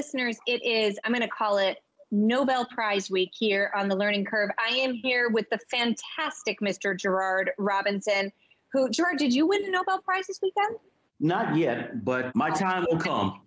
Listeners. It is, I'm going to call it Nobel Prize week here on the Learning Curve. I am here with the fantastic Mr. Gerard Robinson, who, Gerard, did you win a Nobel Prize this weekend? Not yet, but my time will come.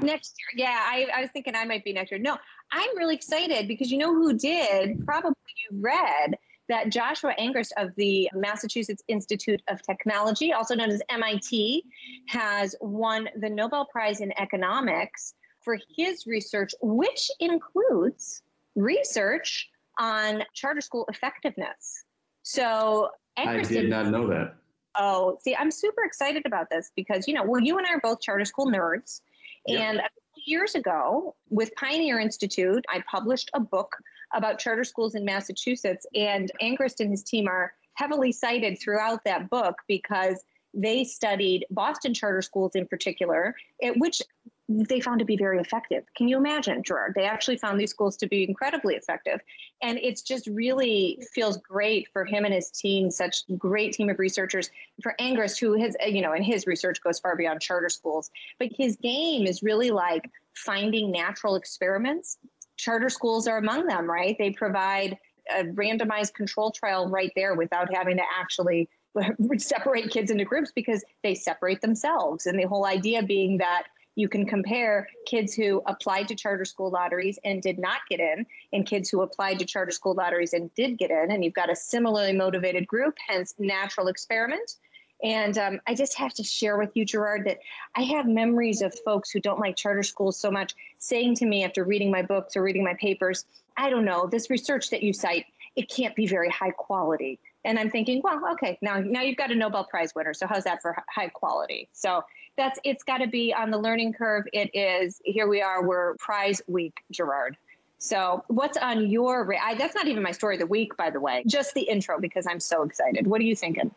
Next year. Yeah, I, I was thinking I might be next year. No, I'm really excited because you know who did? Probably you read that Joshua Angrist of the Massachusetts Institute of Technology, also known as MIT, has won the Nobel Prize in Economics for his research, which includes research on charter school effectiveness. So, Angrist I did not know that. Oh, see, I'm super excited about this because, you know, well, you and I are both charter school nerds. Yep. And a couple years ago, with Pioneer Institute, I published a book about charter schools in Massachusetts. And Angrist and his team are heavily cited throughout that book because they studied Boston charter schools in particular, which they found to be very effective. Can you imagine, Gerard? They actually found these schools to be incredibly effective. And it's just really feels great for him and his team, such great team of researchers. For Angrist, who has, uh, you know, and his research goes far beyond charter schools, but his game is really like finding natural experiments charter schools are among them, right? They provide a randomized control trial right there without having to actually separate kids into groups because they separate themselves. And the whole idea being that you can compare kids who applied to charter school lotteries and did not get in and kids who applied to charter school lotteries and did get in and you've got a similarly motivated group hence natural experiment and um, I just have to share with you, Gerard, that I have memories of folks who don't like charter schools so much saying to me after reading my books or reading my papers, I don't know, this research that you cite, it can't be very high quality. And I'm thinking, well, okay, now now you've got a Nobel Prize winner, so how's that for high quality? So that's it's got to be on the learning curve. It is. Here we are. We're Prize Week, Gerard. So, what's on your? I, that's not even my story of the week, by the way. Just the intro because I'm so excited. What are you thinking?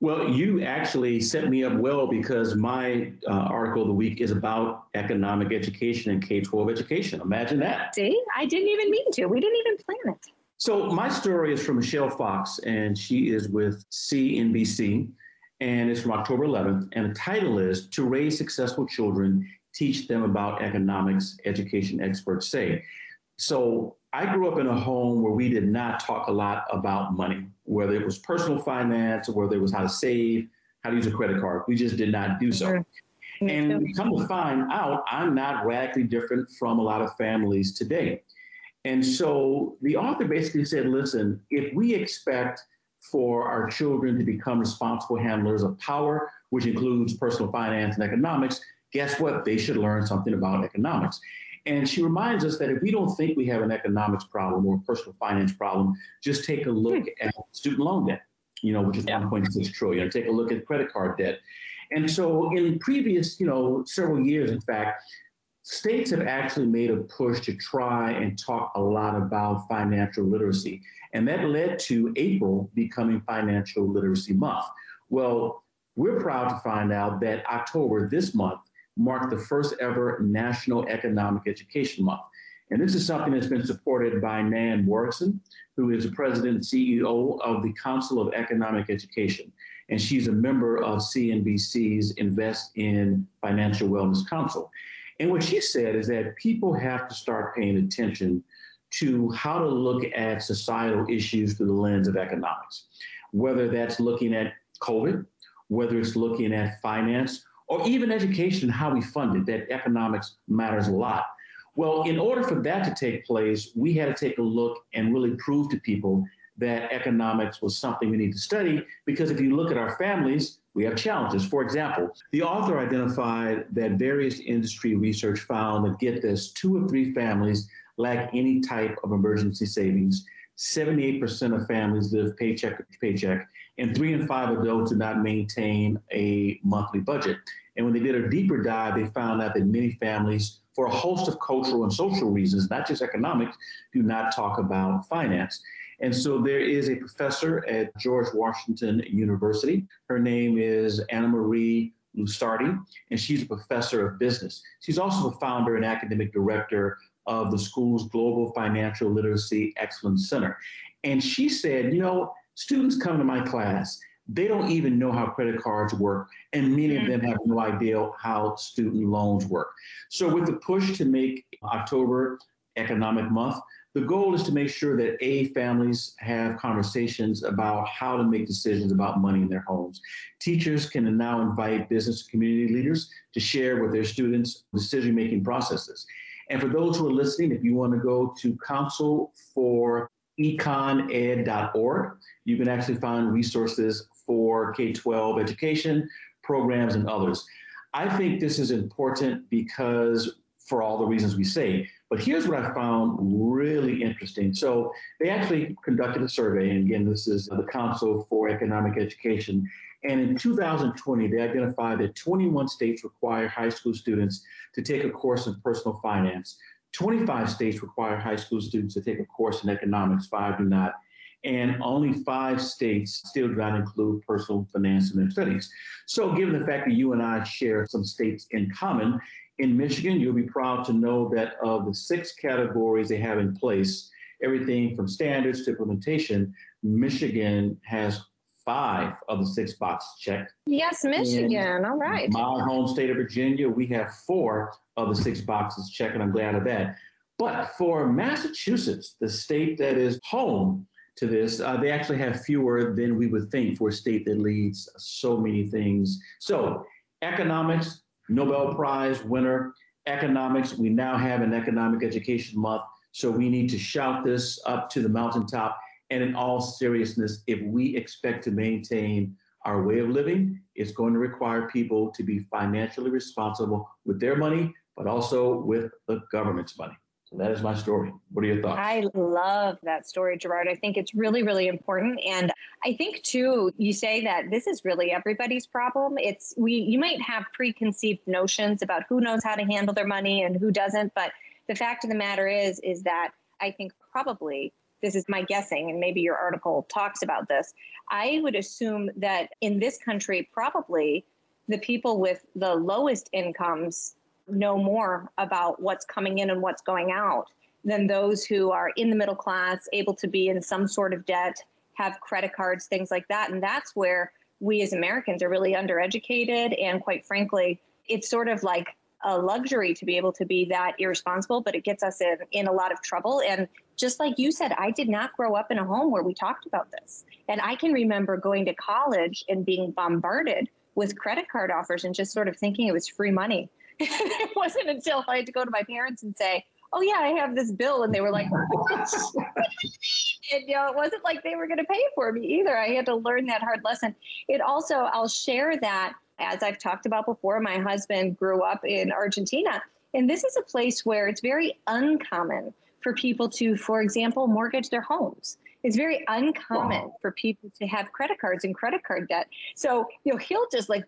Well, you actually set me up well because my uh, article of the week is about economic education and K 12 education. Imagine that. See, I didn't even mean to. We didn't even plan it. So, my story is from Michelle Fox, and she is with CNBC, and it's from October 11th. And the title is To Raise Successful Children, Teach Them About Economics, Education Experts Say. So, I grew up in a home where we did not talk a lot about money, whether it was personal finance or whether it was how to save, how to use a credit card. We just did not do so. Mm-hmm. And come to find out, I'm not radically different from a lot of families today. And so the author basically said, listen, if we expect for our children to become responsible handlers of power, which includes personal finance and economics, guess what? They should learn something about economics. And she reminds us that if we don't think we have an economics problem or a personal finance problem, just take a look hmm. at student loan debt, you know, which is yeah. 1.6 trillion. Take a look at credit card debt. And so in previous, you know, several years, in fact, states have actually made a push to try and talk a lot about financial literacy. And that led to April becoming Financial Literacy Month. Well, we're proud to find out that October this month marked the first ever National Economic Education Month. And this is something that's been supported by Nan Morrison, who is the president and CEO of the Council of Economic Education. And she's a member of CNBC's Invest in Financial Wellness Council. And what she said is that people have to start paying attention to how to look at societal issues through the lens of economics, whether that's looking at COVID, whether it's looking at finance, or even education how we fund it, that economics matters a lot. Well, in order for that to take place, we had to take a look and really prove to people that economics was something we need to study because if you look at our families, we have challenges. For example, the author identified that various industry research found that get this, two or three families lack any type of emergency savings. 78% of families live paycheck to paycheck, and three in five adults do not maintain a monthly budget. And when they did a deeper dive, they found out that many families, for a host of cultural and social reasons, not just economics, do not talk about finance. And so there is a professor at George Washington University. Her name is Anna Marie Lusardi, and she's a professor of business. She's also the founder and academic director of the school's Global Financial Literacy Excellence Center. And she said, you know, students come to my class, they don't even know how credit cards work, and many of them have no idea how student loans work. So, with the push to make October Economic Month, the goal is to make sure that A, families have conversations about how to make decisions about money in their homes. Teachers can now invite business community leaders to share with their students decision making processes. And for those who are listening, if you want to go to council for econed.org, you can actually find resources for K 12 education programs and others. I think this is important because for all the reasons we say. But here's what I found really interesting. So they actually conducted a survey, and again, this is the Council for Economic Education. And in 2020, they identified that 21 states require high school students to take a course in personal finance. 25 states require high school students to take a course in economics, five do not. And only five states still do not include personal finance in their studies. So, given the fact that you and I share some states in common, in Michigan, you'll be proud to know that of the six categories they have in place, everything from standards to implementation, Michigan has five of the six boxes checked. Yes, Michigan. In All right. My home state of Virginia, we have four of the six boxes checked, and I'm glad of that. But for Massachusetts, the state that is home to this, uh, they actually have fewer than we would think for a state that leads so many things. So, economics, Nobel Prize winner, economics. We now have an economic education month. So we need to shout this up to the mountaintop. And in all seriousness, if we expect to maintain our way of living, it's going to require people to be financially responsible with their money, but also with the government's money. So that is my story. What are your thoughts? I love that story, Gerard. I think it's really, really important. And I think too, you say that this is really everybody's problem. It's we you might have preconceived notions about who knows how to handle their money and who doesn't, but the fact of the matter is, is that I think probably this is my guessing, and maybe your article talks about this. I would assume that in this country, probably the people with the lowest incomes know more about what's coming in and what's going out than those who are in the middle class, able to be in some sort of debt, have credit cards, things like that. And that's where we as Americans are really undereducated. And quite frankly, it's sort of like a luxury to be able to be that irresponsible, but it gets us in, in a lot of trouble. And just like you said, I did not grow up in a home where we talked about this. And I can remember going to college and being bombarded with credit card offers and just sort of thinking it was free money. it wasn't until I had to go to my parents and say, "Oh yeah, I have this bill," and they were like, and you know, it wasn't like they were going to pay for me either. I had to learn that hard lesson. It also, I'll share that as I've talked about before. My husband grew up in Argentina, and this is a place where it's very uncommon for people to, for example, mortgage their homes. It's very uncommon wow. for people to have credit cards and credit card debt. So, you know, he'll just like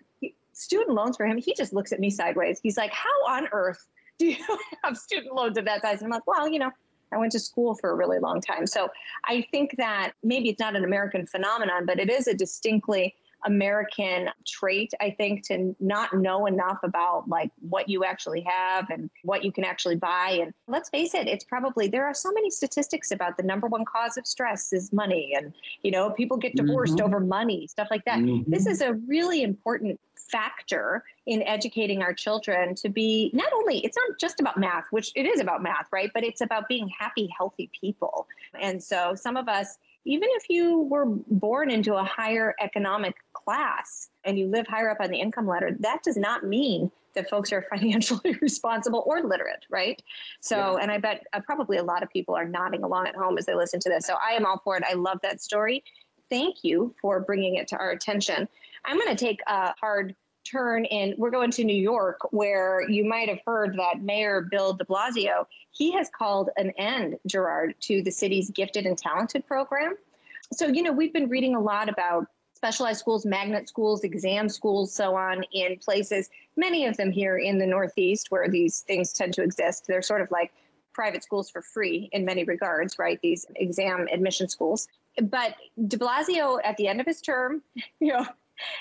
student loans for him, he just looks at me sideways. He's like, How on earth do you have student loans of that size? And I'm like, Well, you know, I went to school for a really long time. So I think that maybe it's not an American phenomenon, but it is a distinctly American trait, I think, to not know enough about like what you actually have and what you can actually buy. And let's face it, it's probably there are so many statistics about the number one cause of stress is money. And, you know, people get divorced mm-hmm. over money, stuff like that. Mm-hmm. This is a really important factor in educating our children to be not only it's not just about math which it is about math right but it's about being happy healthy people and so some of us even if you were born into a higher economic class and you live higher up on the income ladder that does not mean that folks are financially responsible or literate right? So yeah. and i bet uh, probably a lot of people are nodding along at home as they listen to this. So i am all for it. I love that story. Thank you for bringing it to our attention. I'm going to take a hard turn and we're going to New York, where you might have heard that Mayor Bill de Blasio, he has called an end, Gerard, to the city's gifted and talented program. So, you know, we've been reading a lot about specialized schools, magnet schools, exam schools, so on, in places, many of them here in the Northeast where these things tend to exist. They're sort of like private schools for free in many regards, right? These exam admission schools. But de Blasio, at the end of his term, you know,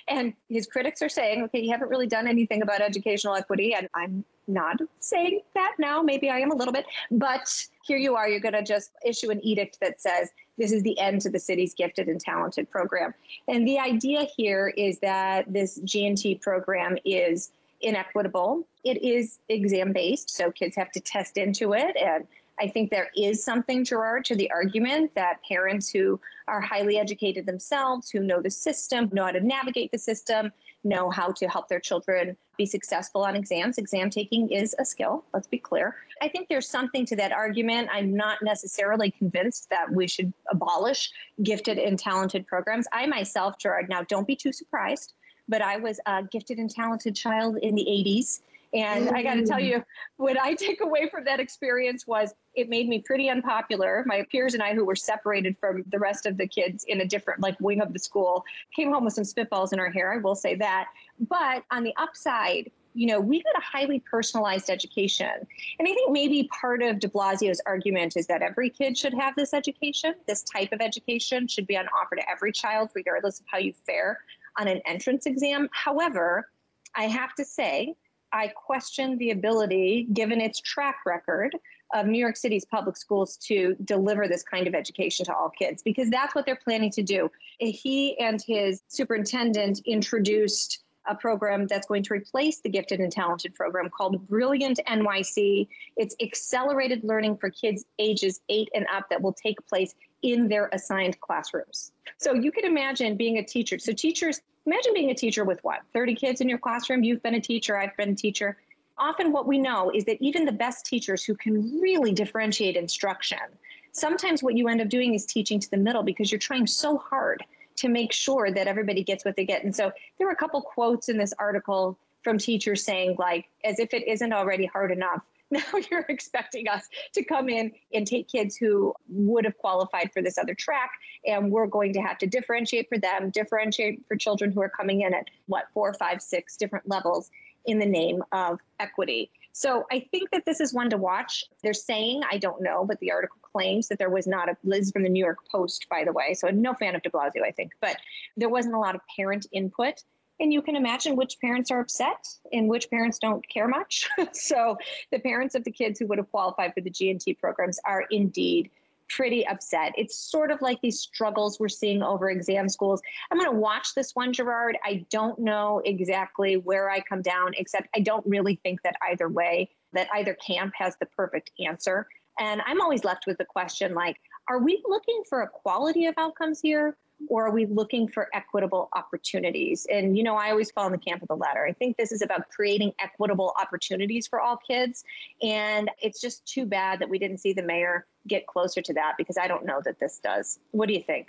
and his critics are saying, okay, you haven't really done anything about educational equity. And I'm not saying that now. Maybe I am a little bit. But here you are. You're going to just issue an edict that says this is the end to the city's gifted and talented program. And the idea here is that this G&T program is inequitable. It is exam based, so kids have to test into it. And I think there is something, Gerard, to the argument that parents who are highly educated themselves, who know the system, know how to navigate the system, know how to help their children be successful on exams. Exam taking is a skill, let's be clear. I think there's something to that argument. I'm not necessarily convinced that we should abolish gifted and talented programs. I myself, Gerard, now don't be too surprised but I was a gifted and talented child in the 80s. And. I got to tell mm. you, what I take away from that experience was it made me pretty unpopular. My peers and I, who were separated from the rest of the kids in a different like wing of the school, came home with some spitballs in our hair. I will say that. But on the upside, you know, we got a highly personalized education. And I think maybe part of de Blasio's argument is that every kid should have this education. This type of education should be on offer to every child, regardless of how you fare on an entrance exam. However, I have to say, I question the ability, given its track record, of New York City's public schools to deliver this kind of education to all kids because that's what they're planning to do. He and his superintendent introduced a program that's going to replace the gifted and talented program called Brilliant NYC. It's accelerated learning for kids ages eight and up that will take place in their assigned classrooms. So you can imagine being a teacher. So teachers, imagine being a teacher with what, 30 kids in your classroom? You've been a teacher, I've been a teacher. Often what we know is that even the best teachers who can really differentiate instruction, sometimes what you end up doing is teaching to the middle because you're trying so hard to make sure that everybody gets what they get. And so there were a couple quotes in this article from teachers saying like as if it isn't already hard enough now you're expecting us to come in and take kids who would have qualified for this other track. And we're going to have to differentiate for them differentiate for children who are coming in at what four five six different levels in the name of equity. So i think that this is one to watch. They're saying i don't know but the article claims that there was not a liz from the new york post by the way so no fan of de blasio i think but there wasn't a lot of parent input and you can imagine which parents are upset and which parents don't care much. so the parents of the kids who would have qualified for the G&T programs are indeed pretty upset. It's sort of like these struggles we're seeing over exam schools. I'm going to watch this one, Gerard. I don't know exactly where I come down, except I don't really think that either way, that either camp has the perfect answer. And I'm always left with the question like, are we looking for equality of outcomes here? Or are we looking for equitable opportunities? And, you know, I always fall in the camp of the latter. I think this is about creating equitable opportunities for all kids. And it's just too bad that we didn't see the mayor get closer to that because I don't know that this does. What do you think?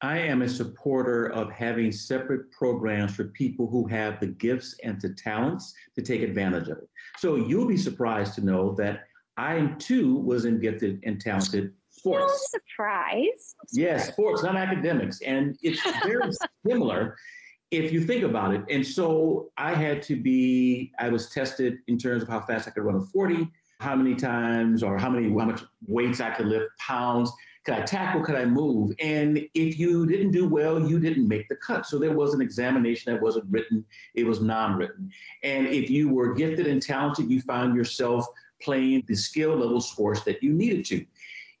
I am a supporter of having separate programs for people who have the gifts and the talents to take advantage of it. So you'll be surprised to know that I too was in gifted and talented sports. No surprise. Yes, sports, not academics. And it's very similar if you think about it. And so I had to be, I was tested in terms of how fast I could run a 40, how many times or how many, how much weights I could lift, pounds. Could I tackle? Could I move? And if you didn't do well, you didn't make the cut. So there was an examination that wasn't written, it was non written. And if you were gifted and talented, you found yourself playing the skill level sports that you needed to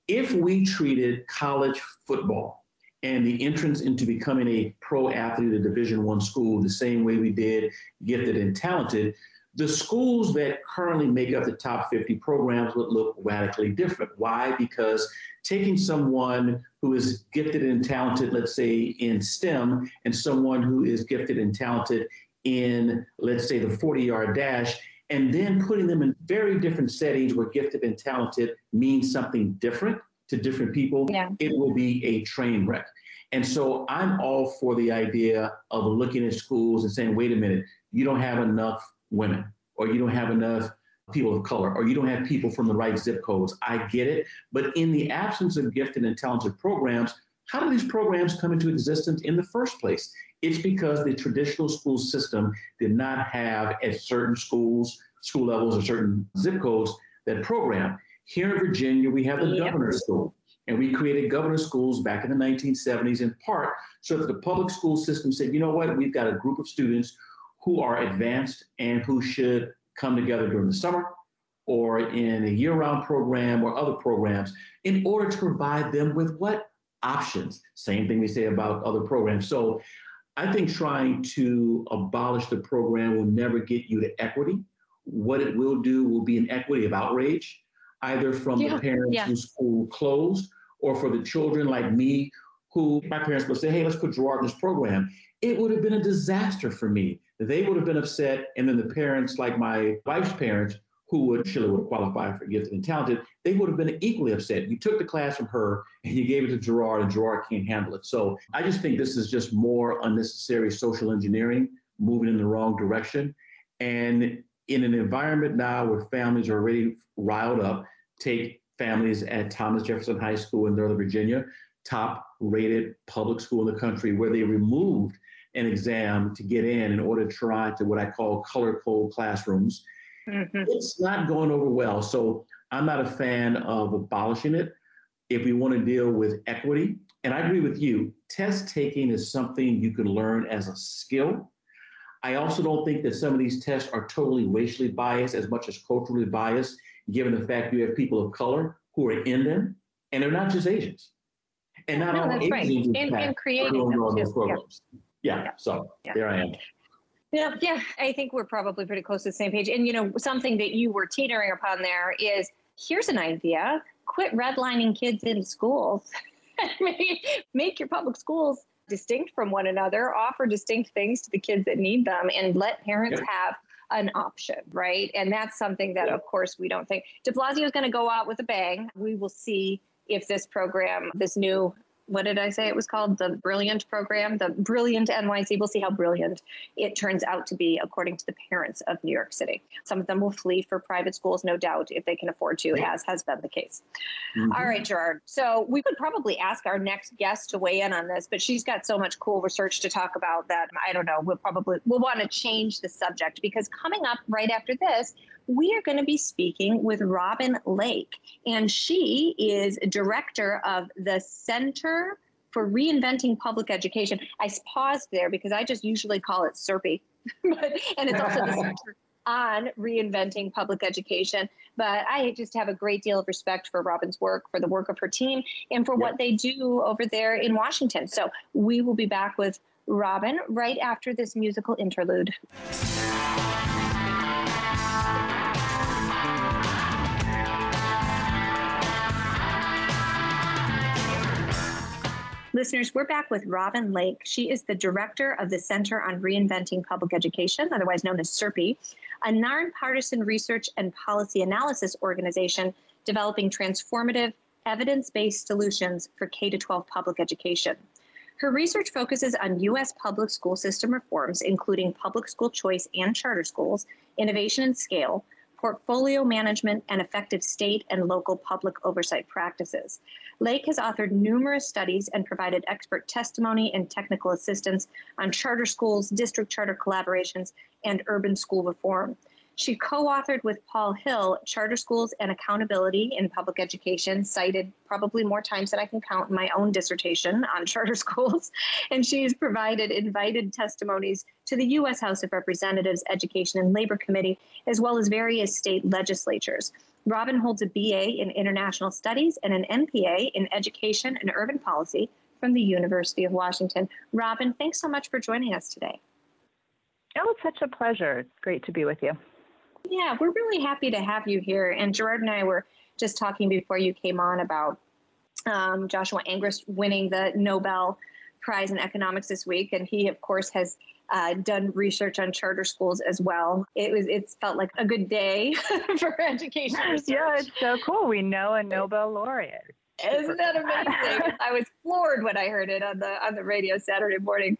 if we treated college football and the entrance into becoming a pro athlete at a division one school the same way we did gifted and talented the schools that currently make up the top 50 programs would look radically different. Why? Because taking someone who is gifted and talented let's say in stem and someone who is gifted and talented in let's say the 40 yard dash and then putting them in very different settings where gifted and talented means something different to different people, yeah. it will be a train wreck. And so I'm all for the idea of looking at schools and saying, wait a minute, you don't have enough women, or you don't have enough people of color, or you don't have people from the right zip codes. I get it. But in the absence of gifted and talented programs, how do these programs come into existence in the first place? It's because the traditional school system did not have at certain schools, school levels, or certain zip codes that program. Here in Virginia, we have the yep. governor's school. And we created governor schools back in the 1970s in part so that the public school system said, you know what, we've got a group of students who are advanced and who should come together during the summer or in a year round program or other programs in order to provide them with what? Options. Same thing we say about other programs. So I think trying to abolish the program will never get you to equity. What it will do will be an equity of outrage, either from yeah. the parents yeah. whose school closed or for the children like me who my parents would say, hey, let's put Gerard in this program. It would have been a disaster for me. They would have been upset. And then the parents, like my wife's parents, who would surely would qualify for gifted and talented, they would have been equally upset. You took the class from her and you gave it to Gerard, and Gerard can't handle it. So I just think this is just more unnecessary social engineering, moving in the wrong direction. And in an environment now where families are already riled up, take families at Thomas Jefferson High School in Northern Virginia, top rated public school in the country, where they removed an exam to get in in order to try to what I call color code classrooms Mm-hmm. It's not going over well. So I'm not a fan of abolishing it. If we want to deal with equity, and I agree with you, test taking is something you can learn as a skill. I also don't think that some of these tests are totally racially biased as much as culturally biased, given the fact you have people of color who are in them, and they're not just Asians. And not no, all Asians right. and, and creating them too. programs. Yeah. yeah. so yeah. there I am. Yeah, yeah, I think we're probably pretty close to the same page. And you know, something that you were teetering upon there is here's an idea: quit redlining kids in schools. make your public schools distinct from one another, offer distinct things to the kids that need them, and let parents have an option, right? And that's something that, of course, we don't think. De Blasio is going to go out with a bang. We will see if this program, this new what did I say it was called? The Brilliant program, the Brilliant NYC. We'll see how brilliant it turns out to be according to the parents of New York City. Some of them will flee for private schools, no doubt, if they can afford to, as has been the case. Mm-hmm. All right, Gerard. So we could probably ask our next guest to weigh in on this, but she's got so much cool research to talk about that I don't know. We'll probably we'll want to change the subject because coming up right after this, we are going to be speaking with Robin Lake, and she is director of the Center for Reinventing Public Education. I paused there because I just usually call it CRPE, and it's also the Center on Reinventing Public Education. But I just have a great deal of respect for Robin's work, for the work of her team, and for what they do over there in Washington. So we will be back with Robin right after this musical interlude. Listeners, we're back with Robin Lake. She is the director of the Center on Reinventing Public Education, otherwise known as CRPE, a nonpartisan research and policy analysis organization developing transformative, evidence based solutions for K 12 public education. Her research focuses on U.S. public school system reforms, including public school choice and charter schools, innovation and scale, portfolio management, and effective state and local public oversight practices. Lake has authored numerous studies and provided expert testimony and technical assistance on charter schools, district charter collaborations, and urban school reform. She co authored with Paul Hill Charter Schools and Accountability in Public Education, cited probably more times than I can count in my own dissertation on charter schools. And she's provided invited testimonies to the U.S. House of Representatives Education and Labor Committee, as well as various state legislatures. Robin holds a BA in International Studies and an MPA in Education and Urban Policy from the University of Washington. Robin, thanks so much for joining us today. Oh, it's such a pleasure. It's great to be with you. Yeah, we're really happy to have you here. And Gerard and I were just talking before you came on about um, Joshua Angrist winning the Nobel Prize in Economics this week, and he, of course, has uh, done research on charter schools as well. It was it's felt like a good day for education research. Yeah, it's so cool. We know a Nobel laureate. Isn't that amazing? I was floored when I heard it on the on the radio Saturday morning.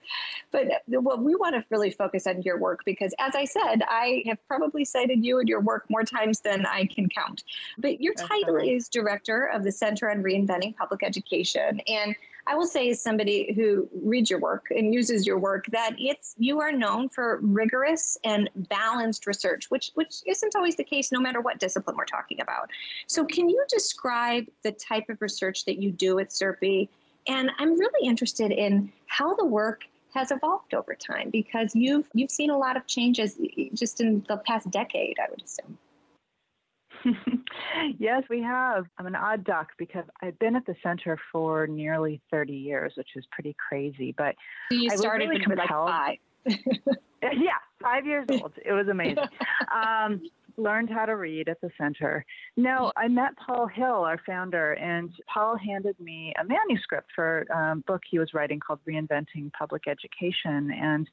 But uh, well, we want to really focus on your work because, as I said, I have probably cited you and your work more times than I can count. But your That's title right. is director of the Center on Reinventing Public Education, and I will say, as somebody who reads your work and uses your work, that it's you are known for rigorous and balanced research, which which isn't always the case, no matter what discipline we're talking about. So, can you describe the type of research that you do at CRPE? And I'm really interested in how the work has evolved over time because you've you've seen a lot of changes just in the past decade, I would assume. yes, we have. I'm an odd duck because I've been at the center for nearly 30 years, which is pretty crazy. But so you started really when like five. yeah, five years old. It was amazing. Um, learned how to read at the center. No, I met Paul Hill, our founder, and Paul handed me a manuscript for a book he was writing called Reinventing Public Education. And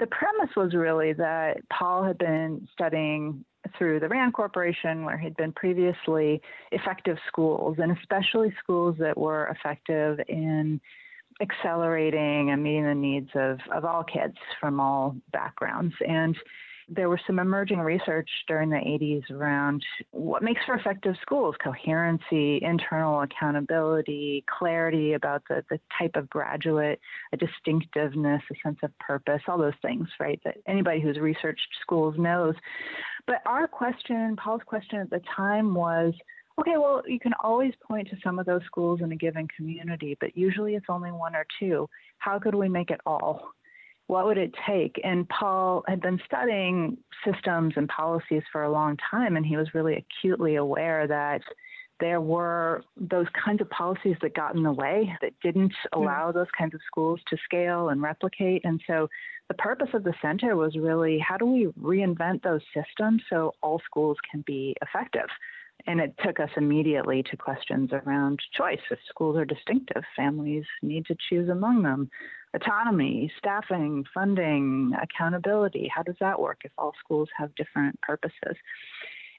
the premise was really that Paul had been studying through the RAND Corporation, where he'd been previously effective schools, and especially schools that were effective in accelerating and meeting the needs of, of all kids from all backgrounds. And there was some emerging research during the 80s around what makes for effective schools coherency, internal accountability, clarity about the, the type of graduate, a distinctiveness, a sense of purpose, all those things, right? That anybody who's researched schools knows. But our question, Paul's question at the time was, okay, well, you can always point to some of those schools in a given community, but usually it's only one or two. How could we make it all? What would it take? And Paul had been studying systems and policies for a long time, and he was really acutely aware that there were those kinds of policies that got in the way that didn't hmm. allow those kinds of schools to scale and replicate. And so the purpose of the center was really how do we reinvent those systems so all schools can be effective? And it took us immediately to questions around choice. If schools are distinctive, families need to choose among them autonomy, staffing, funding, accountability. How does that work if all schools have different purposes?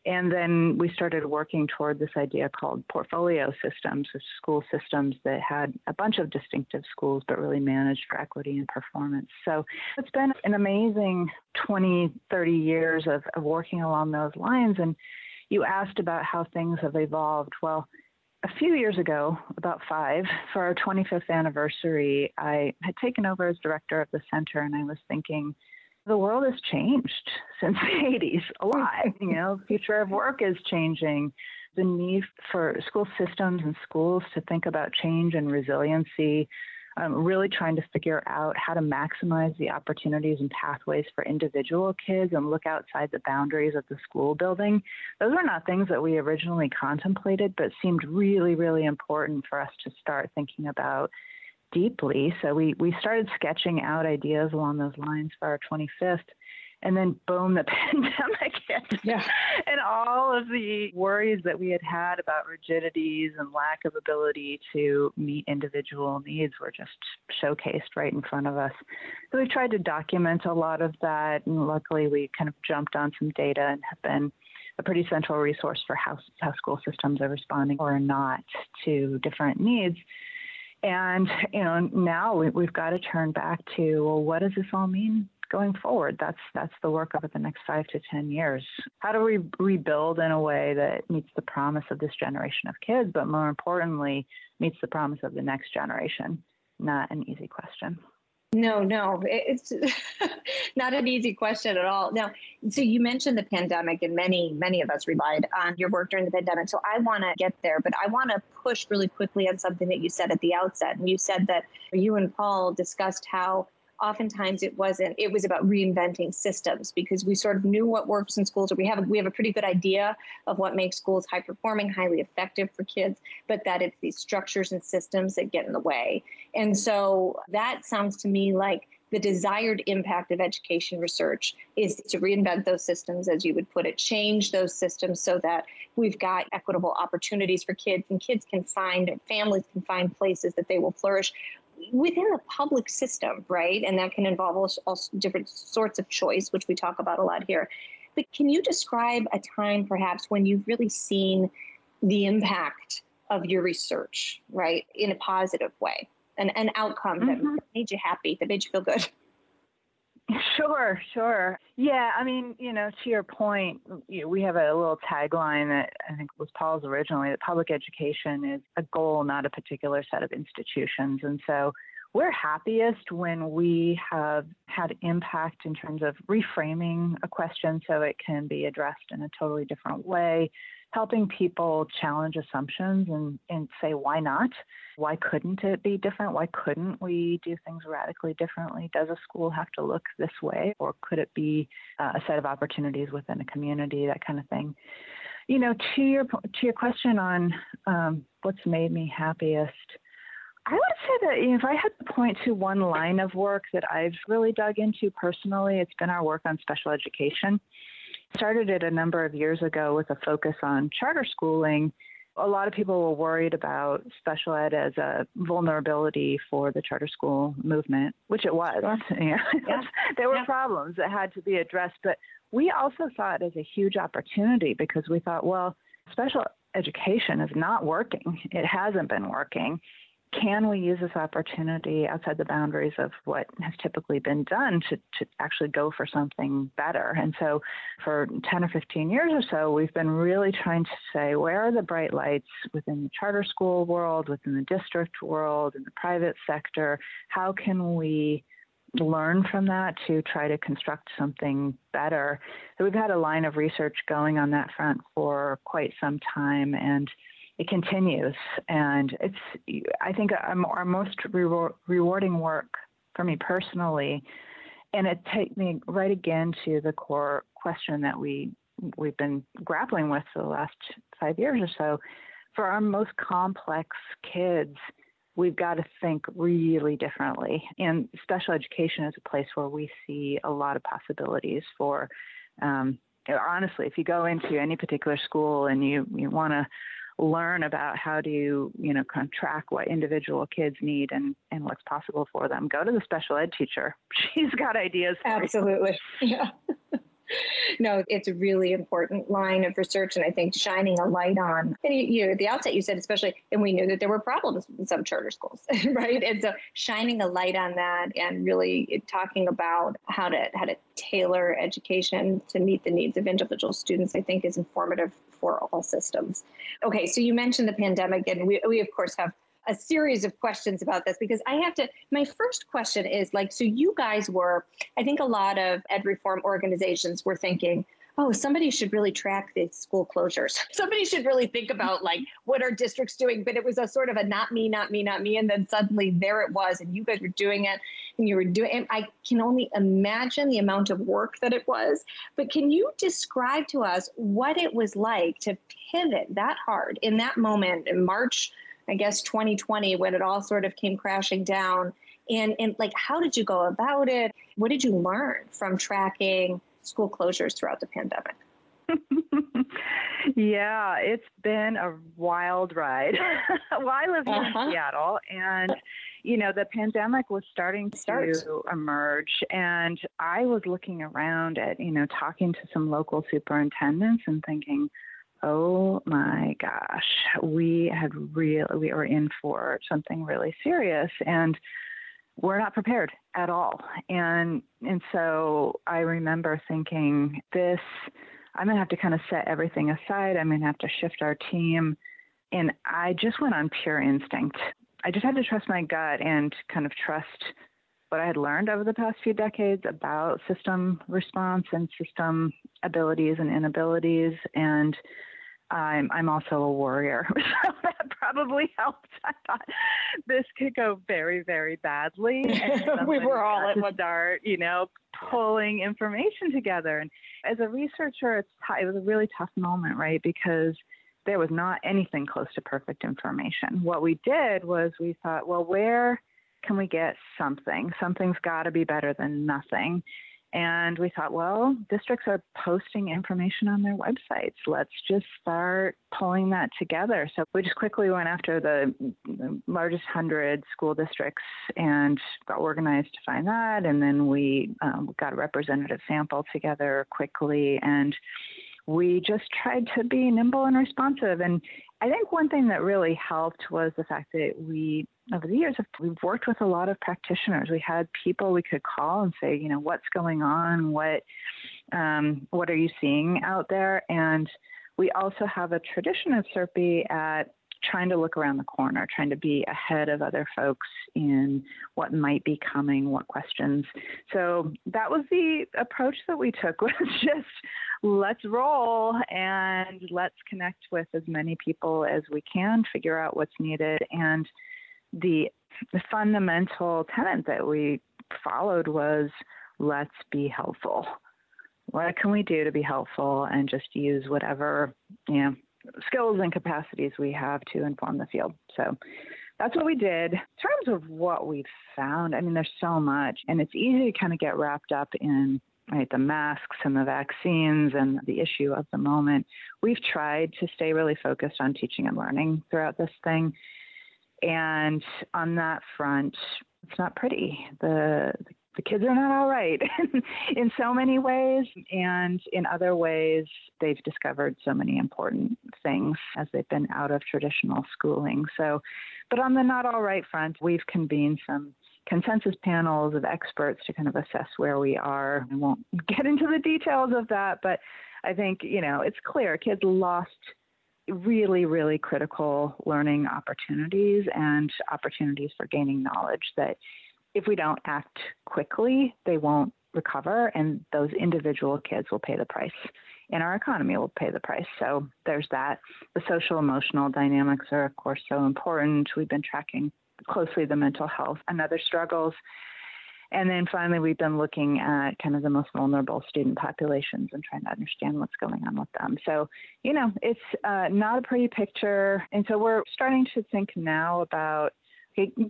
And then we started working toward this idea called portfolio systems, which school systems that had a bunch of distinctive schools but really managed for equity and performance. So it's been an amazing 20, 30 years of, of working along those lines. And you asked about how things have evolved. Well, a few years ago, about five, for our 25th anniversary, I had taken over as director of the center, and I was thinking, the world has changed since the 80s a lot. You know, future of work is changing. The need for school systems and schools to think about change and resiliency um, really trying to figure out how to maximize the opportunities and pathways for individual kids and look outside the boundaries of the school building. Those are not things that we originally contemplated, but seemed really, really important for us to start thinking about deeply. So we, we started sketching out ideas along those lines for our 25th and then boom, the pandemic hit. Yeah. And all of the worries that we had had about rigidities and lack of ability to meet individual needs were just showcased right in front of us. So we tried to document a lot of that, and luckily we kind of jumped on some data and have been a pretty central resource for how, how school systems are responding or not to different needs. And you know, now we, we've got to turn back to well, what does this all mean going forward. That's that's the work over the next five to ten years. How do we rebuild in a way that meets the promise of this generation of kids, but more importantly, meets the promise of the next generation? Not an easy question. No, no, it's not an easy question at all. Now, so you mentioned the pandemic, and many, many of us relied on your work during the pandemic. So I want to get there, but I want to push really quickly on something that you said at the outset. And you said that you and Paul discussed how oftentimes it wasn't it was about reinventing systems because we sort of knew what works in schools. Or we have a, we have a pretty good idea of what makes schools high performing highly effective for kids but that it's these structures and systems that get in the way. And so that sounds to me like the desired impact of education research is to reinvent those systems, as you would put it, change those systems so that we've got equitable opportunities for kids and kids can find, families can find places that they will flourish within the public system, right? And that can involve all, all different sorts of choice, which we talk about a lot here. But can you describe a time perhaps when you've really seen the impact of your research, right, in a positive way, an, an outcome mm-hmm. that made you happy, that made you feel good? Sure, sure. Yeah, I mean, you know, to your point, you know, we have a little tagline that I think was Paul's originally that public education is a goal, not a particular set of institutions. And so we're happiest when we have had impact in terms of reframing a question so it can be addressed in a totally different way, helping people challenge assumptions and, and say, why not? Why couldn't it be different? Why couldn't we do things radically differently? Does a school have to look this way? Or could it be uh, a set of opportunities within a community, that kind of thing? You know, to your, to your question on um, what's made me happiest, I would say that if I had to point to one line of work that I've really dug into personally, it's been our work on special education. Started it a number of years ago with a focus on charter schooling. A lot of people were worried about special ed as a vulnerability for the charter school movement, which it was. Yeah. yeah. there were yeah. problems that had to be addressed, but we also saw it as a huge opportunity because we thought, well, special education is not working. It hasn't been working can we use this opportunity outside the boundaries of what has typically been done to, to actually go for something better? And so, for 10 or 15 years or so, we've been really trying to say where are the bright lights within the charter school world, within the district world, in the private sector? How can we learn from that to try to construct something better? So, we've had a line of research going on that front for quite some time. And it continues. And it's, I think, our most rewarding work for me personally. And it takes me right again to the core question that we we've been grappling with for the last five years or so. For our most complex kids, we've got to think really differently. And special education is a place where we see a lot of possibilities for. Um, honestly, if you go into any particular school and you you want to learn about how to you you know kind of track what individual kids need and and what's possible for them go to the special ed teacher. She's got ideas absolutely. Yeah no, it's a really important line of research, and I think shining a light on. And you, you, at the outset, you said especially, and we knew that there were problems in some charter schools, right? And so shining a light on that, and really talking about how to how to tailor education to meet the needs of individual students, I think, is informative for all systems. Okay, so you mentioned the pandemic, and we we of course have a series of questions about this because I have to. My first question is like, so you guys were, I think a lot of ed reform organizations were thinking, oh, somebody should really track the school closures. somebody should really think about like what are districts doing. But it was a sort of a not me, not me, not me. And then suddenly there it was, and you guys were doing it and you were doing I can only imagine the amount of work that it was. But can you describe to us what it was like to pivot that hard in that moment in March? I guess 2020 when it all sort of came crashing down. And, and like, how did you go about it? What did you learn from tracking school closures throughout the pandemic? yeah, it's been a wild ride. well, I live here uh-huh. in Seattle, and you know the pandemic was starting to emerge, and I was looking around at you know talking to some local superintendents and thinking, oh my gosh, we had really, we were in for something really serious and we're not prepared at all. And, and so I remember thinking this, I'm going to have to kind of set everything aside. I'm going to have to shift our team. And I just went on pure instinct. I just had to trust my gut and kind of trust what I had learned over the past few decades about system response and system abilities and inabilities. And I'm I'm also a warrior, so that probably helped. I thought this could go very very badly, and we were all at one start, you know, pulling information together. And as a researcher, it's t- it was a really tough moment, right? Because there was not anything close to perfect information. What we did was we thought, well, where can we get something? Something's got to be better than nothing. And we thought, well, districts are posting information on their websites. Let's just start pulling that together. So we just quickly went after the, largest 100 school districts and got organized to find that. And then we um, got a representative sample together quickly. And we just tried to be nimble and responsive. And I think one thing that really helped was the fact that we over the years, we've worked with a lot of practitioners. We had people we could call and say, you know, what's going on? What um, what are you seeing out there? And we also have a tradition of CRPE at trying to look around the corner, trying to be ahead of other folks in what might be coming, what questions. So that was the approach that we took was just let's roll and let's connect with as many people as we can, figure out what's needed. And the, fundamental tenet that we followed was let's be helpful. What can we do to be helpful and just use whatever, you know, skills and capacities we have to inform the field. So that's what we did. In terms of what we found, I mean, there's so much, and it's easy to kind of get wrapped up in right the masks and the vaccines and the issue of the moment. We've tried to stay really focused on teaching and learning throughout this thing, and on that front, it's not pretty. The, the kids are not all right in so many ways. And in other ways, they've discovered so many important things as they've been out of traditional schooling. So, but on the not all right front, we've convened some consensus panels of experts to kind of assess where we are. I won't get into the details of that, but I think, you know, it's clear kids lost really, really critical learning opportunities and opportunities for gaining knowledge that if we don't act quickly, they won't recover, and those individual kids will pay the price. And our economy will pay the price. So there's that. The social emotional dynamics are, of course, so important. We've been tracking closely the mental health and other struggles. And then finally, we've been looking at kind of the most vulnerable student populations and trying to understand what's going on with them. So, you know, it's uh, not a pretty picture. And so we're starting to think now about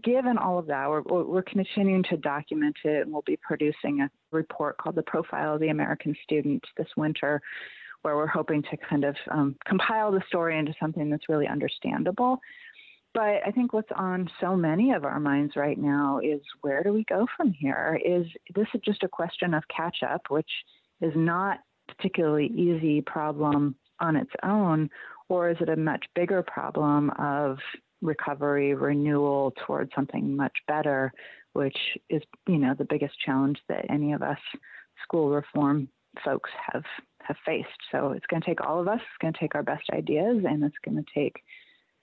given all of that, we're, we're continuing to document it, and we'll be producing a report called the Profile of the American Student this winter, where we're hoping to kind of um, compile the story into something that's really understandable. But I think what's on so many of our minds right now is where do we go from here? Is this just a question of catch up, which is not particularly easy problem on its own, or is it a much bigger problem of recovery, renewal towards something much better, which is, you know, the biggest challenge that any of us school reform folks have have faced. So it's going to take all of us. It's going to take our best ideas, and it's going to take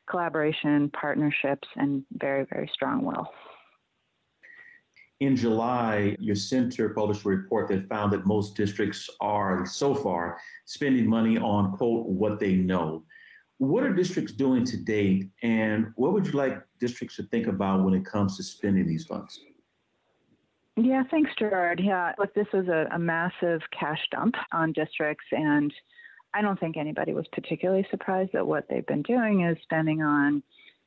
collaboration, partnerships, and very, very strong will. In July, your center published a report that found that most districts are, so far, spending money on, quote, what they know. What are districts doing to date, and what would you like districts to think about when it comes to spending these funds? Yeah, thanks, Gerard. Yeah, look, this was a, a massive cash dump on districts, and I don't think anybody was particularly surprised that what they've been doing is spending on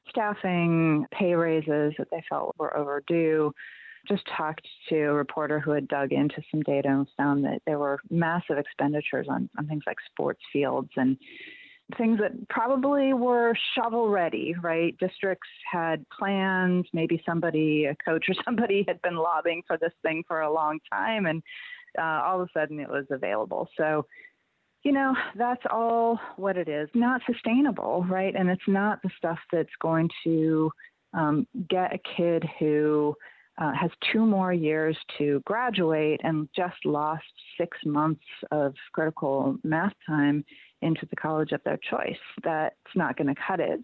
staffing, pay raises that they felt were overdue. Just talked to a reporter who had dug into some data and found that there were massive expenditures on, on things like sports fields and things that probably were shovel ready, right? Districts had plans, maybe somebody, a coach or somebody had been lobbying for this thing for a long time, and uh, all of a sudden it was available. So, you know, that's all what it is. Not sustainable, right? And it's not the stuff that's going to um, get a kid who uh, has two more years to graduate and just lost six months of critical math time into the college of their choice. That's not going to cut it.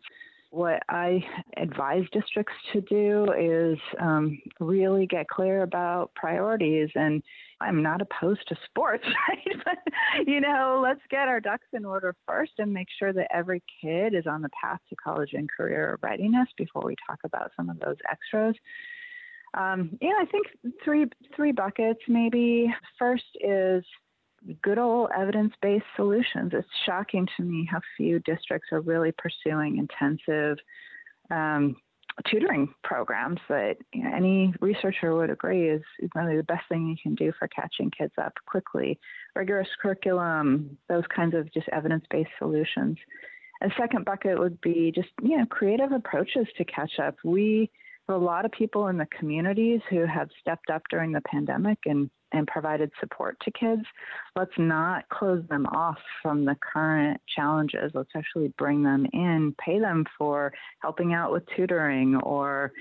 What I advise districts to do is um, really get clear about priorities. And I'm not opposed to sports, right? but, you know, let's get our ducks in order first and make sure that every kid is on the path to college and career readiness before we talk about some of those extras. Um, yeah, I think three three buckets maybe. First is good old evidence based solutions. It's shocking to me how few districts are really pursuing intensive um, tutoring programs that you know, any researcher would agree is, really the best thing you can do for catching kids up quickly. Rigorous curriculum, those kinds of just evidence based solutions. A second bucket would be just you know creative approaches to catch up. We a lot of people in the communities who have stepped up during the pandemic and and provided support to kids, let's not close them off from the current challenges. Let's actually bring them in, pay them for helping out with tutoring or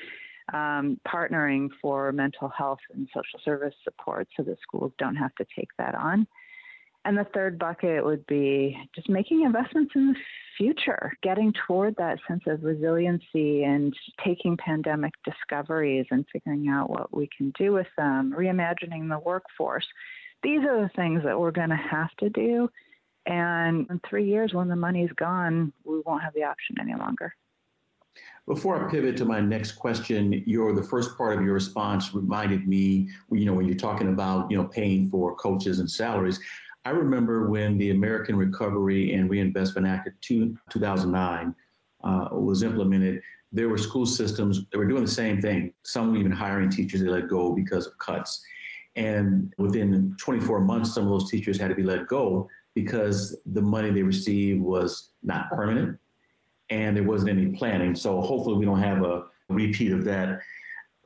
um, partnering for mental health and social service support so that schools don't have to take that on. And the third bucket would be just making investments in the future, getting toward that sense of resiliency and taking pandemic discoveries and figuring out what we can do with them, reimagining the workforce. These are the things that we're going to have to do. And in three years, when the money's gone, we won't have the option any longer. Before I pivot to my next question, your the first part of your response reminded me, you know, when you're talking about, you know, paying for coaches and salaries. I remember when the American Recovery and Reinvestment Act of two, 2009 uh, was implemented, there were school systems that were doing the same thing. Some were even hiring teachers they let go because of cuts. And within 24 months, some of those teachers had to be let go because the money they received was not permanent and there wasn't any planning. So hopefully we don't have a repeat of that.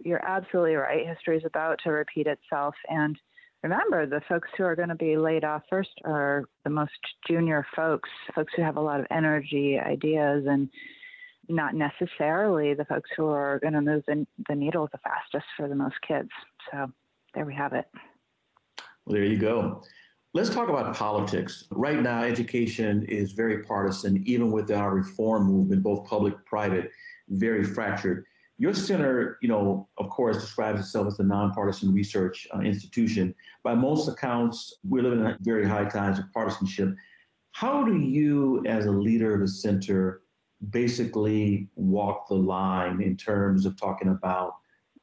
You're absolutely right. History is about to repeat itself. And remember, the folks who are going to be laid off first are the most junior folks, folks who have a lot of energy, ideas, and not necessarily the folks who are going to move the, the needle the fastest for the most kids. So there we have it. Well, there you go. Let's talk about politics. Right now, education is very partisan, even with our reform movement, both public, private, very fractured. Your center, you know, of course, describes itself as a nonpartisan research uh, institution. By most accounts, we're living in very high times of partisanship. How do you, as a leader of the center, basically walk the line in terms of talking about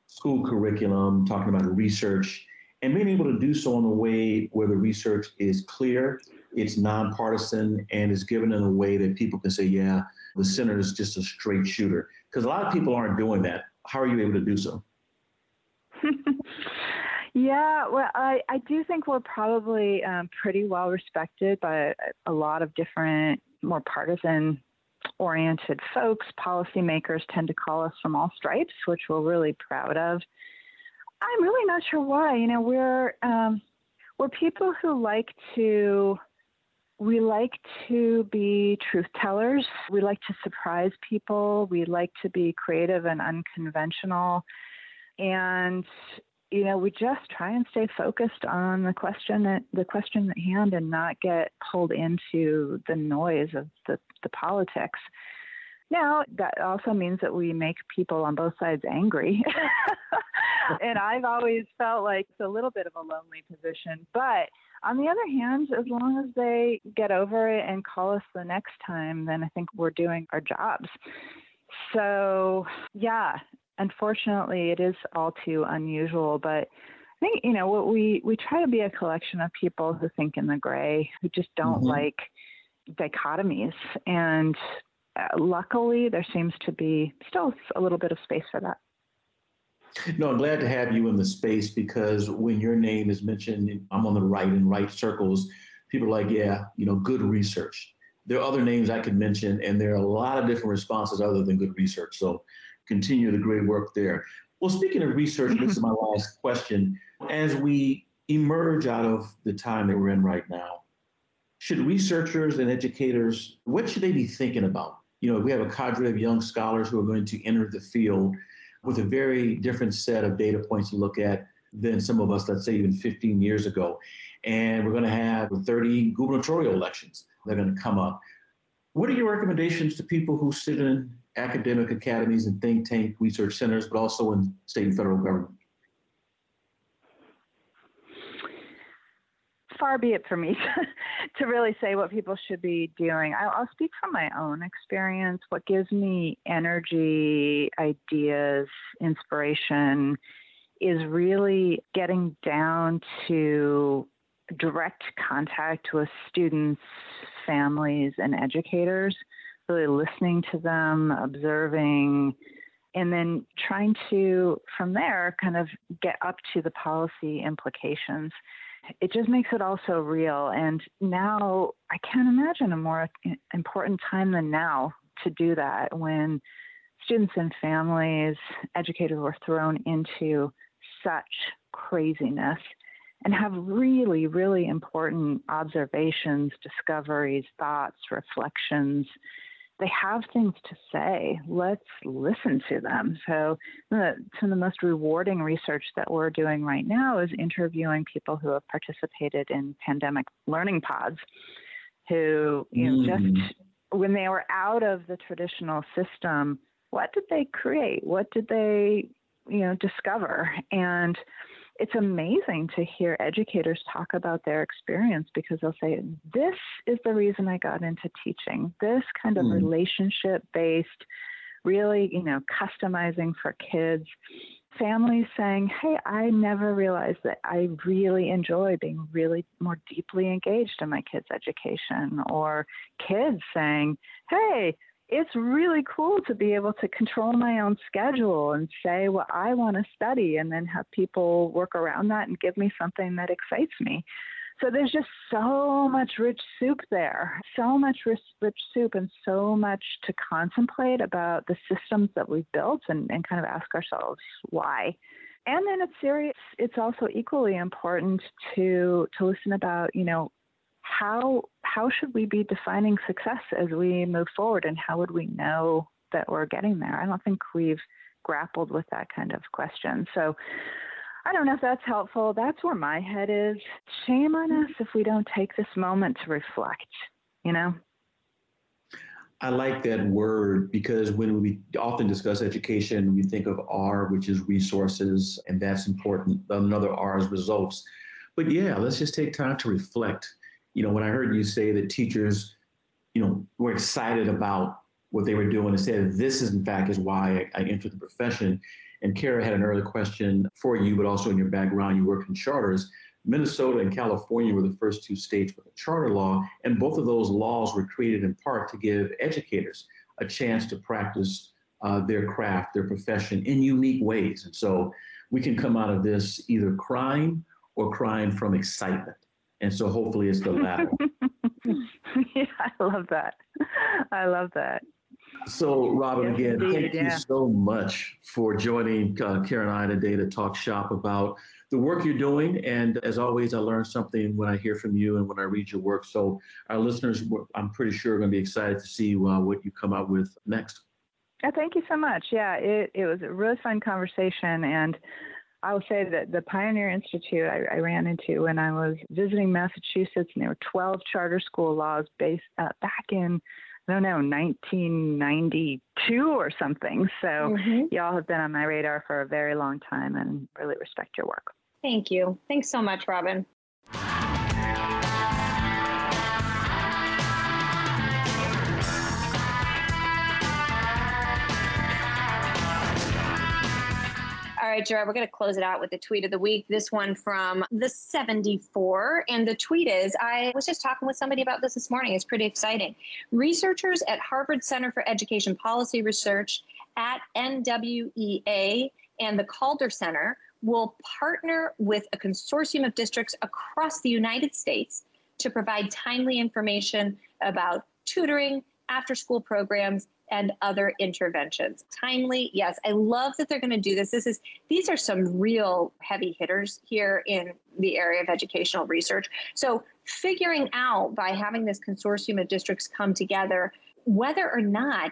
school curriculum, talking about research, and being able to do so in a way where the research is clear, it's nonpartisan, and is given in a way that people can say, yeah, the center is just a straight shooter because a lot of people aren't doing that. How are you able to do so? yeah, well, I, I do think we're probably um, pretty well respected by a lot of different, more partisan oriented folks. Policymakers tend to call us from all stripes, which we're really proud of. I'm really not sure why. You know, we're um, we're people who like to we like to be truth tellers. We like to surprise people. We like to be creative and unconventional. And you know, we just try and stay focused on the question at the question at hand and not get pulled into the noise of the, the politics. Now, that also means that we make people on both sides angry. and I've always felt like it's a little bit of a lonely position. But on the other hand, as long as they get over it and call us the next time, then I think we're doing our jobs. So, yeah, unfortunately, it is all too unusual, but I think you know what we we try to be a collection of people who think in the gray, who just don't mm-hmm. like dichotomies, and uh, luckily there seems to be still a little bit of space for that. No, I'm glad to have you in the space because when your name is mentioned, I'm on the right in right circles. People are like, yeah, you know, good research. There are other names I could mention, and there are a lot of different responses other than good research. So continue the great work there. Well, speaking of research, this is my mm-hmm. last question. As we emerge out of the time that we're in right now, should researchers and educators, what should they be thinking about? You know, we have a cadre of young scholars who are going to enter the field with a very different set of data points to look at than some of us, let's say even 15 years ago. And we're going to have 30 gubernatorial elections that are going to come up. What are your recommendations to people who sit in academic academies and think tank research centers, but also in state and federal government? Far be it for me to, really say what people should be doing. I'll, I'll speak from my own experience. What gives me energy, ideas, inspiration is really getting down to direct contact with students, families, and educators, really listening to them, observing, and then trying to, from there, kind of get up to the policy implications it just makes it all so real. And now I can't imagine a more important time than now to do that when students and families, educators were thrown into such craziness. and have really, really important observations, discoveries, thoughts, reflections. They have things to say. Let's listen to them. So, the, some of the most rewarding research that we're doing right now is interviewing people who have participated in pandemic learning pods, who, you know, mm. just when they were out of the traditional system, what did they create? What did they, you know, discover? And it's amazing to hear educators talk about their experience because they'll say, This is the reason I got into teaching. This kind of mm. relationship based, really, you know, customizing for kids. Families saying, Hey, I never realized that I really enjoy being really more deeply engaged in my kids' education. Or kids saying, Hey, it's really cool to be able to control my own schedule and say what I want to study and then have people work around that and give me something that excites me. So there's just so much rich soup there, so much rich, rich soup, and so much to contemplate about the systems that we've built and, and kind of ask ourselves why. And then it's serious. It's also equally important to to listen about, you know, how how should we be defining success as we move forward and how would we know that we're getting there? I don't think we've grappled with that kind of question. So I don't know if that's helpful. That's where my head is. Shame on us if we don't take this moment to reflect, you know? I like that word because when we often discuss education, we think of R, which is resources, and that's important. Another R is results. But yeah, let's just take time to reflect you know, when I heard you say that teachers, you know, were excited about what they were doing and said, this is in fact is why I, I entered the profession. And Cara had an earlier question for you, but also in your background, you worked in charters. Minnesota and California were the first two states with a charter law, and both of those laws were created in part to give educators a chance to practice uh, their craft, their profession in unique ways. And so we can come out of this either crying or crying from excitement. And so hopefully it's the latter. yeah, I love that. I love that. So, Robin, yes, again, indeed, thank yeah. you so much for joining uh, Karen and I today to talk shop about the work you're doing. And as always, I learn something when I hear from you and when I read your work. So, our listeners, I'm pretty sure, are going to be excited to see uh, what you come out with next. Thank you so much. Yeah, it, it was a really fun conversation. And I'll say that the Pioneer Institute I, I, ran into when I was visiting Massachusetts, and there were 12 charter school laws based uh, back in, I don't know, 1992 or something. So mm-hmm. y'all have been on my radar for a very long time and really respect your work. Thank you. Thanks so much, Robin. All right, Gerard, we're going to close it out with the tweet of the week. This one from the 74. And the tweet is I was just talking with somebody about this this morning. It's pretty exciting. Researchers at Harvard Center for Education Policy Research at NWEA and the Calder Center will partner with a consortium of districts across the United States to provide timely information about tutoring, after school programs, and other interventions. Timely, yes. I love that they're going to do this. This is these are some real heavy hitters here in the area of educational research. So figuring out by having this consortium of districts come together whether or not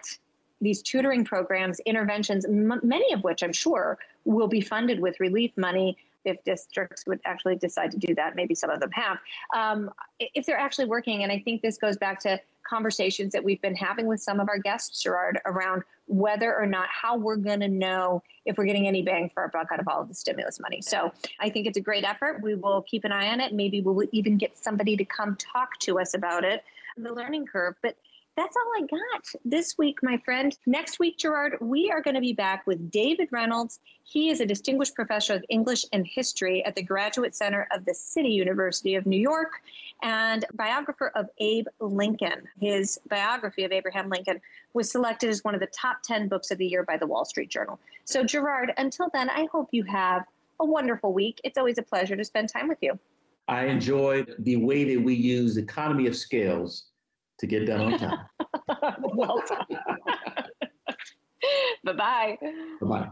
these tutoring programs, interventions, m- many of which I'm sure will be funded with relief money if districts would actually decide to do that. Maybe some of them have. Um, if they're actually working, and I think this goes back to conversations that we've been having with some of our guests, Gerard, around whether or not how we're going to know if we're getting any bang for our buck out of all of the stimulus money. So I think it's a great effort. We will keep an eye on it. Maybe we'll even get somebody to come talk to us about it, the learning curve. But that's all I got this week, my friend. Next week, Gerard, we are going to be back with David Reynolds. He is a distinguished professor of English and history at the Graduate Center of the City University of New York and biographer of Abe Lincoln. His biography of Abraham Lincoln was selected as one of the top 10 books of the year by the Wall Street Journal. So, Gerard, until then, I hope you have a wonderful week. It's always a pleasure to spend time with you. I enjoyed the way that we use economy of scales to get done on time. well done. bye bye. Bye bye.